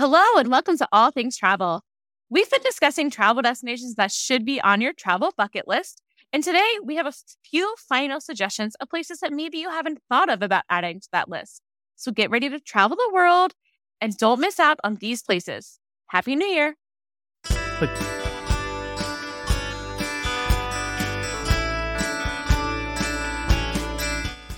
Hello, and welcome to All Things Travel. We've been discussing travel destinations that should be on your travel bucket list. And today we have a few final suggestions of places that maybe you haven't thought of about adding to that list. So get ready to travel the world and don't miss out on these places. Happy New Year.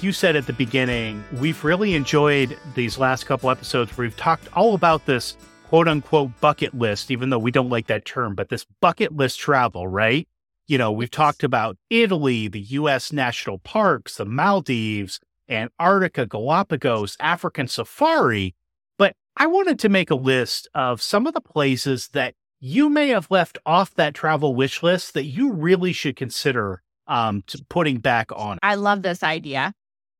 You said at the beginning, we've really enjoyed these last couple episodes where we've talked all about this quote unquote bucket list, even though we don't like that term, but this bucket list travel, right? You know, we've talked about Italy, the US national parks, the Maldives, Antarctica, Galapagos, African safari. But I wanted to make a list of some of the places that you may have left off that travel wish list that you really should consider um, putting back on. I love this idea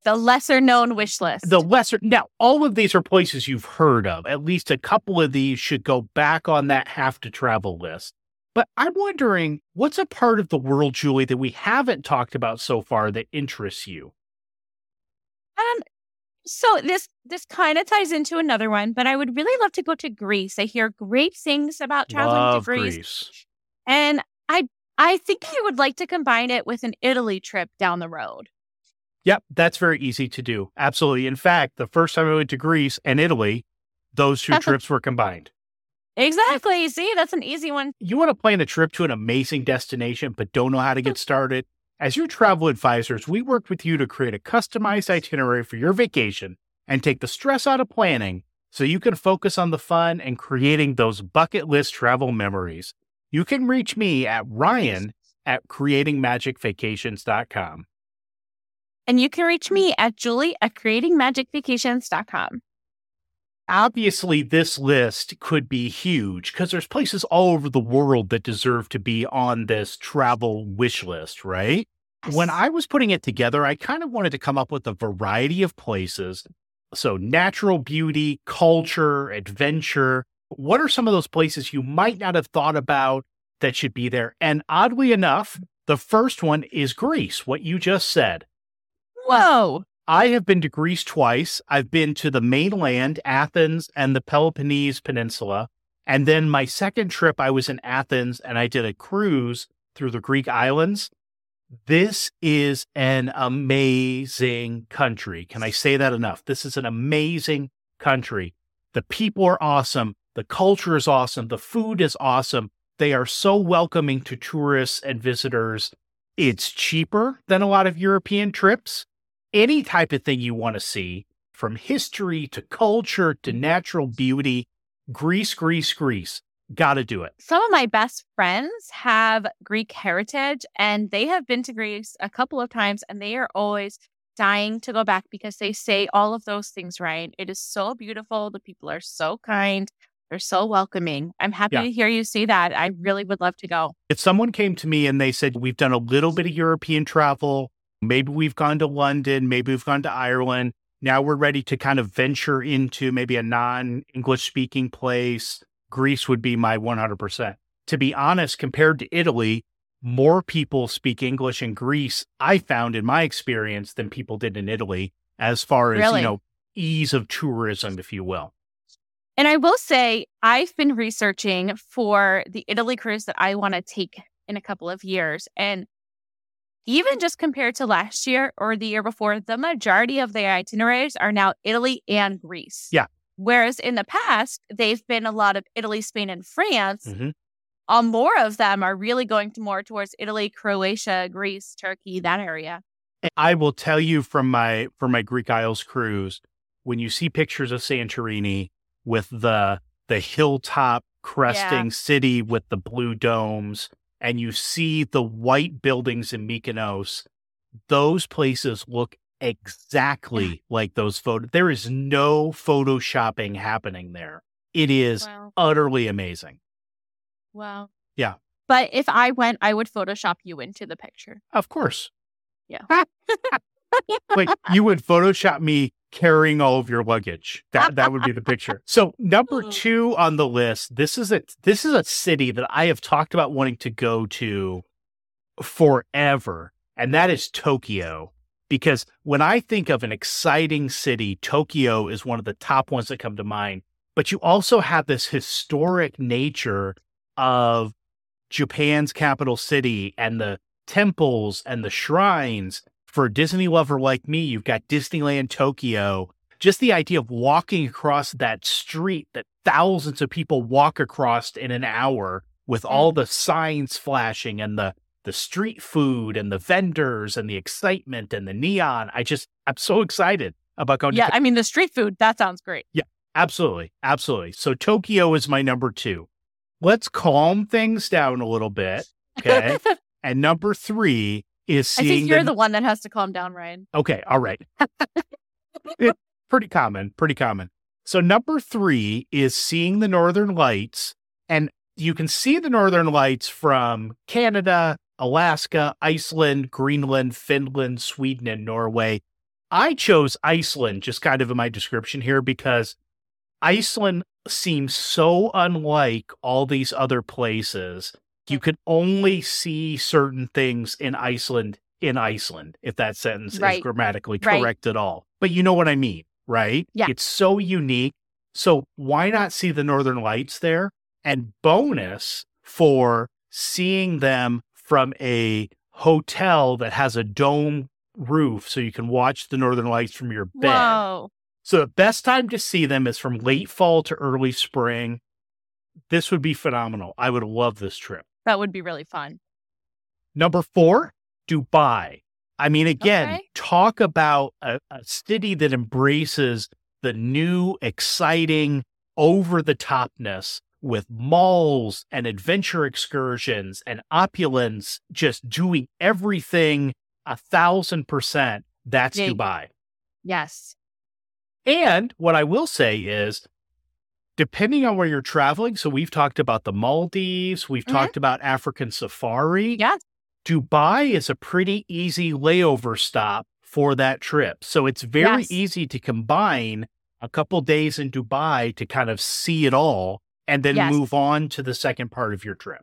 the lesser known wish list. The lesser now, all of these are places you've heard of. At least a couple of these should go back on that have to travel list. But I'm wondering what's a part of the world, Julie, that we haven't talked about so far that interests you? Um, so this this kind of ties into another one, but I would really love to go to Greece. I hear great things about traveling love to Greece. Greece. And I I think I would like to combine it with an Italy trip down the road. Yep, that's very easy to do. Absolutely. In fact, the first time I went to Greece and Italy, those two trips were combined. Exactly. See, that's an easy one. You want to plan a trip to an amazing destination, but don't know how to get started? As your travel advisors, we worked with you to create a customized itinerary for your vacation and take the stress out of planning so you can focus on the fun and creating those bucket list travel memories. You can reach me at Ryan at creatingmagicvacations.com. And you can reach me at julie at creatingmagicvacations.com. Obviously, this list could be huge because there's places all over the world that deserve to be on this travel wish list, right? Yes. When I was putting it together, I kind of wanted to come up with a variety of places. So, natural beauty, culture, adventure. What are some of those places you might not have thought about that should be there? And oddly enough, the first one is Greece, what you just said. Whoa. I have been to Greece twice. I've been to the mainland, Athens, and the Peloponnese Peninsula. And then my second trip, I was in Athens and I did a cruise through the Greek islands. This is an amazing country. Can I say that enough? This is an amazing country. The people are awesome. The culture is awesome. The food is awesome. They are so welcoming to tourists and visitors. It's cheaper than a lot of European trips any type of thing you want to see, from history to culture to natural beauty, Greece, Greece, Greece. Got to do it. Some of my best friends have Greek heritage and they have been to Greece a couple of times and they are always dying to go back because they say all of those things right. It is so beautiful. The people are so kind. They're so welcoming. I'm happy yeah. to hear you say that. I really would love to go. If someone came to me and they said, We've done a little bit of European travel, Maybe we've gone to London, maybe we've gone to Ireland. Now we're ready to kind of venture into maybe a non English speaking place. Greece would be my 100%. To be honest, compared to Italy, more people speak English in Greece, I found in my experience, than people did in Italy, as far as, really? you know, ease of tourism, if you will. And I will say, I've been researching for the Italy cruise that I want to take in a couple of years. And even just compared to last year or the year before, the majority of their itineraries are now Italy and Greece. Yeah. Whereas in the past, they've been a lot of Italy, Spain, and France. Mm-hmm. More of them are really going to more towards Italy, Croatia, Greece, Turkey, that area. I will tell you from my from my Greek Isles cruise, when you see pictures of Santorini with the the hilltop cresting yeah. city with the blue domes, and you see the white buildings in Mykonos, those places look exactly like those photos. There is no photoshopping happening there. It is wow. utterly amazing. Wow. Yeah. But if I went, I would Photoshop you into the picture. Of course. Yeah. Wait, you would Photoshop me carrying all of your luggage. That that would be the picture. So number two on the list, this is a this is a city that I have talked about wanting to go to forever, and that is Tokyo. Because when I think of an exciting city, Tokyo is one of the top ones that come to mind. but you also have this historic nature of Japan's capital city and the temples and the shrines. For a Disney lover like me, you've got Disneyland Tokyo. Just the idea of walking across that street that thousands of people walk across in an hour with all mm-hmm. the signs flashing and the the street food and the vendors and the excitement and the neon. I just I'm so excited about going to Yeah, to I mean the street food, that sounds great. Yeah, absolutely. Absolutely. So Tokyo is my number two. Let's calm things down a little bit. Okay. and number three is I think you're the, the one that has to calm down, Ryan. Okay. All right. It- pretty common. Pretty common. So number three is seeing the Northern Lights. And you can see the Northern Lights from Canada, Alaska, Iceland, Greenland, Finland, Sweden, and Norway. I chose Iceland just kind of in my description here because Iceland seems so unlike all these other places. You could only see certain things in Iceland in Iceland, if that sentence Right. is grammatically Right. correct at all. But you know what I mean, right? Yeah. It's so unique. So why not see the Northern Lights there? And bonus for seeing them from a hotel that has a dome roof so you can watch the Northern Lights from your bed. Whoa. So the best time to see them is from late fall to early spring. This would be phenomenal. I would love this trip. That would be really fun. Number four, Dubai. I mean, again, Okay. talk about a, a city that embraces the new, exciting, over the topness with malls and adventure excursions and opulence, just doing everything a thousand percent. That's Yeah. Dubai. Yes. And what I will say is, depending on where you're traveling, so we've talked about the Maldives, we've Mhm. talked about African safari. Yes. Dubai is a pretty easy layover stop for that trip. So it's very Yes. easy to combine a couple days in Dubai to kind of see it all and then Yes. move on to the second part of your trip.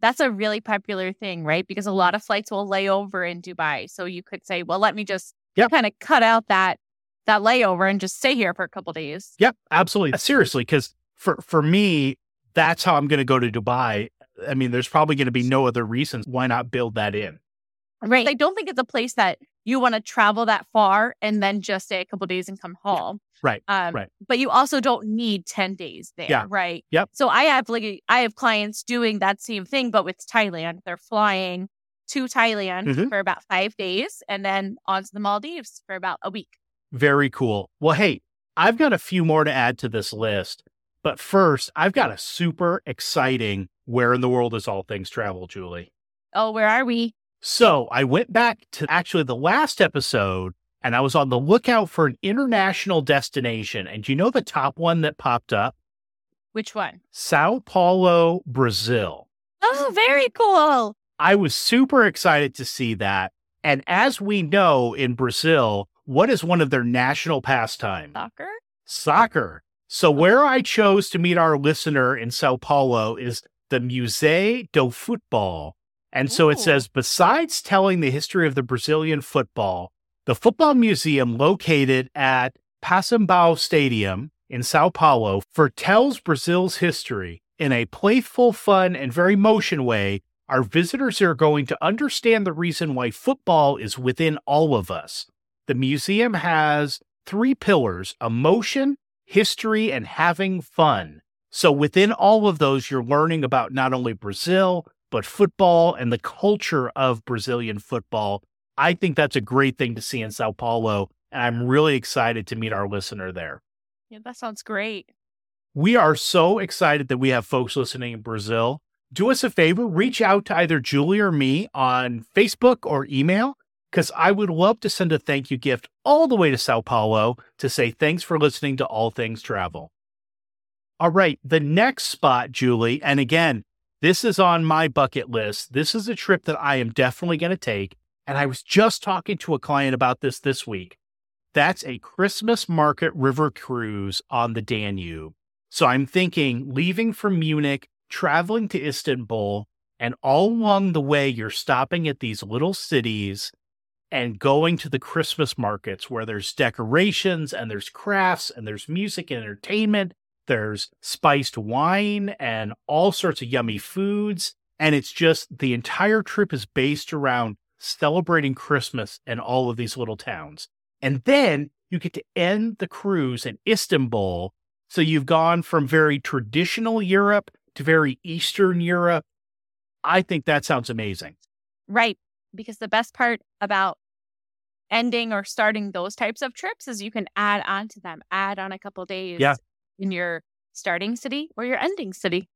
That's a really popular thing, right? Because a lot of flights will lay over in Dubai. So you could say, well, let me just Yep. kind of cut out that that layover and just stay here for a couple days. Yep, absolutely. Seriously, because for for me, that's how I'm going to go to Dubai. I mean, there's probably going to be no other reasons why not build that in. Right. I don't think it's a place that you want to travel that far and then just stay a couple days and come home. Right, Um, right. But you also don't need 10 days there. Yeah. Right. Yep. So I have like I have clients doing that same thing, but with Thailand. They're flying to Thailand Mhm. for about five days and then on to the Maldives for about a week. Very cool. Well, hey, I've got a few more to add to this list. But first, I've got a super exciting where in the world is all things travel, Julie. Oh, where are we? So I went back to actually the last episode and I was on the lookout for an international destination. And do you know the top one that popped up? Which one? Sao Paulo, Brazil. Oh, very cool. I was super excited to see that. And as we know in Brazil, what is one of their national pastimes? Soccer? Soccer. So, where I chose to meet our listener in Sao Paulo is the Museu do Futebol. And so it says, besides telling the history of the Brazilian football, the football museum located at Pacaembu Stadium in Sao Paulo foretells Brazil's history in a playful, fun, and very motion way. Our visitors are going to understand the reason why football is within all of us. The museum has three pillars emotion, history, and having fun. So, within all of those, you're learning about not only Brazil, but football and the culture of Brazilian football. I think that's a great thing to see in Sao Paulo. And I'm really excited to meet our listener there. Yeah, that sounds great. We are so excited that we have folks listening in Brazil. Do us a favor, reach out to either Julie or me on Facebook or email, because I would love to send a thank you gift all the way to Sao Paulo to say thanks for listening to All Things Travel. All right, the next spot, Julie, and again, this is on my bucket list. This is a trip that I am definitely going to take. And I was just talking to a client about this this week. That's a Christmas market river cruise on the Danube. So I'm thinking leaving from Munich, traveling to Istanbul, and all along the way, you're stopping at these little cities and going to the Christmas markets where there's decorations and there's crafts and there's music and entertainment. there's spiced wine and all sorts of yummy foods. And it's just the entire trip is based around celebrating Christmas in all of these little towns. And then you get to end the cruise in Istanbul. So you've gone from very traditional Europe to very Eastern Europe. I think that sounds amazing. Right. Because the best part about ending or starting those types of trips is you can add on to them, add on a couple days yeah. in your starting city or your ending city.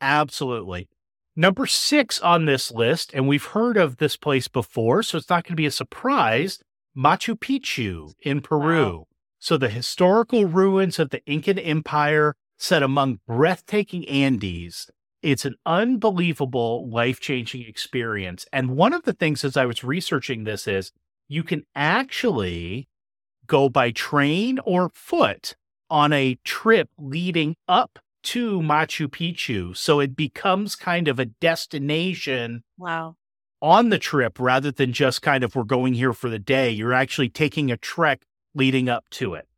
Absolutely. Number six on this list, and we've heard of this place before, so it's not going to be a surprise Machu Picchu in Peru. Wow. So, the historical ruins of the Incan Empire set among breathtaking Andes. It's an unbelievable, life changing experience. And one of the things as I was researching this is you can actually go by train or foot on a trip leading up to Machu Picchu. So it becomes kind of a destination. Wow. On the trip rather than just kind of we're going here for the day. You're actually taking a trek leading up to it.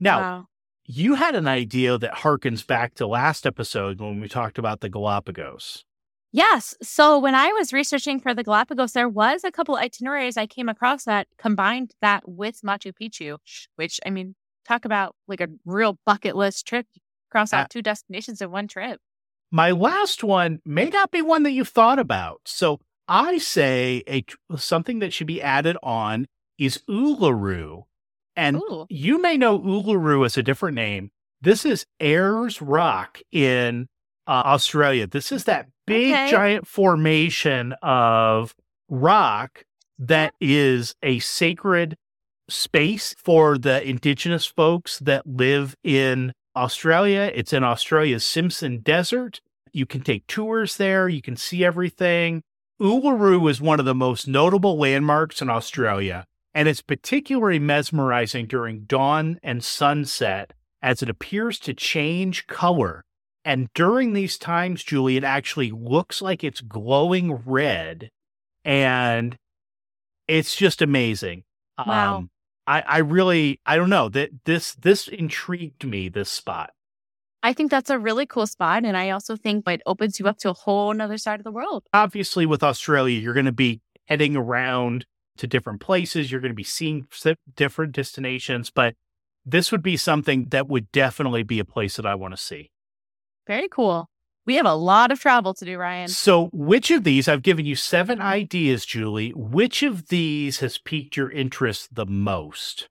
Now, wow. You had an idea that harkens back to last episode when we talked about the Galapagos. Yes. So when I was researching for the Galapagos, there was a couple itineraries I came across that combined that with Machu Picchu, which I mean, talk about like a real bucket list trip cross out uh, two destinations in one trip. My last one may not be one that you've thought about. So I say a something that should be added on is Uluru. And Ooh. you may know Uluru as a different name. This is Ayers Rock in uh, Australia. This is that big okay. giant formation of rock that is a sacred space for the indigenous folks that live in Australia. It's in Australia's Simpson Desert. You can take tours there, you can see everything. Uluru is one of the most notable landmarks in Australia, and it's particularly mesmerizing during dawn and sunset as it appears to change color. And during these times, Julie, it actually looks like it's glowing red. And it's just amazing. Wow. Um, I, I really I don't know that this this intrigued me this spot. I think that's a really cool spot. And I also think it opens you up to a whole nother side of the world. Obviously, with Australia, you're going to be heading around to different places. You're going to be seeing different destinations, but this would be something that would definitely be a place that I want to see. Very cool. We have a lot of travel to do, Ryan. So, which of these, I've given you seven ideas, Julie. Which of these has piqued your interest the most?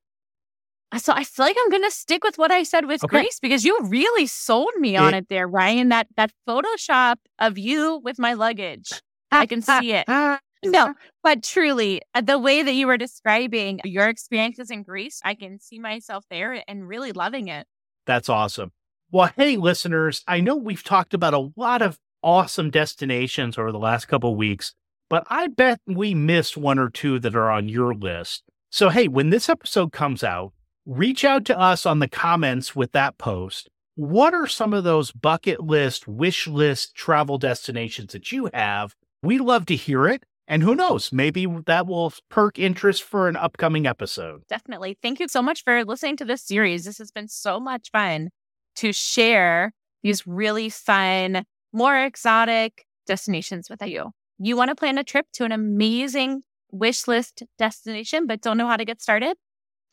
Uh, so I feel like I'm gonna stick with what I said with okay. Greece because you really sold me on it, it there, Ryan. That that Photoshop of you with my luggage. I can see it. No, but truly, uh, the way that you were describing your experiences in Greece, I can see myself there and really loving it. That's awesome. Well, hey, listeners, I know we've talked about a lot of awesome destinations over the last couple weeks, but I bet we missed one or two that are on your list. So, hey, when this episode comes out, reach out to us on the comments with that post. What are some of those bucket list, wish list travel destinations that you have? We'd love to hear it. And who knows, maybe that will perk interest for an upcoming episode. Definitely. Thank you so much for listening to this series. This has been so much fun to share these really fun, more exotic destinations with you. You want to plan a trip to an amazing wish list destination, but don't know how to get started?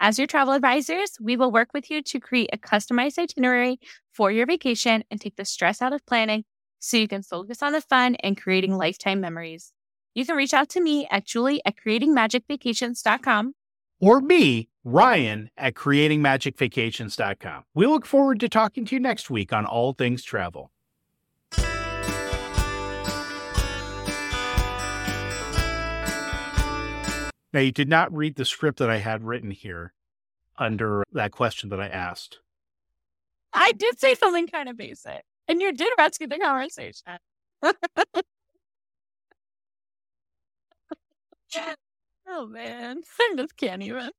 As your travel advisors, we will work with you to create a customized itinerary for your vacation and take the stress out of planning so you can focus on the fun and creating lifetime memories. You can reach out to me at julie at creatingmagicvacations.com or me, Ryan, at creatingmagicvacations.com. We look forward to talking to you next week on All Things Travel. Now, you did not read the script that I had written here under that question that I asked. I did say something kind of basic, and you did rescue the conversation. Oh man, I just can't even.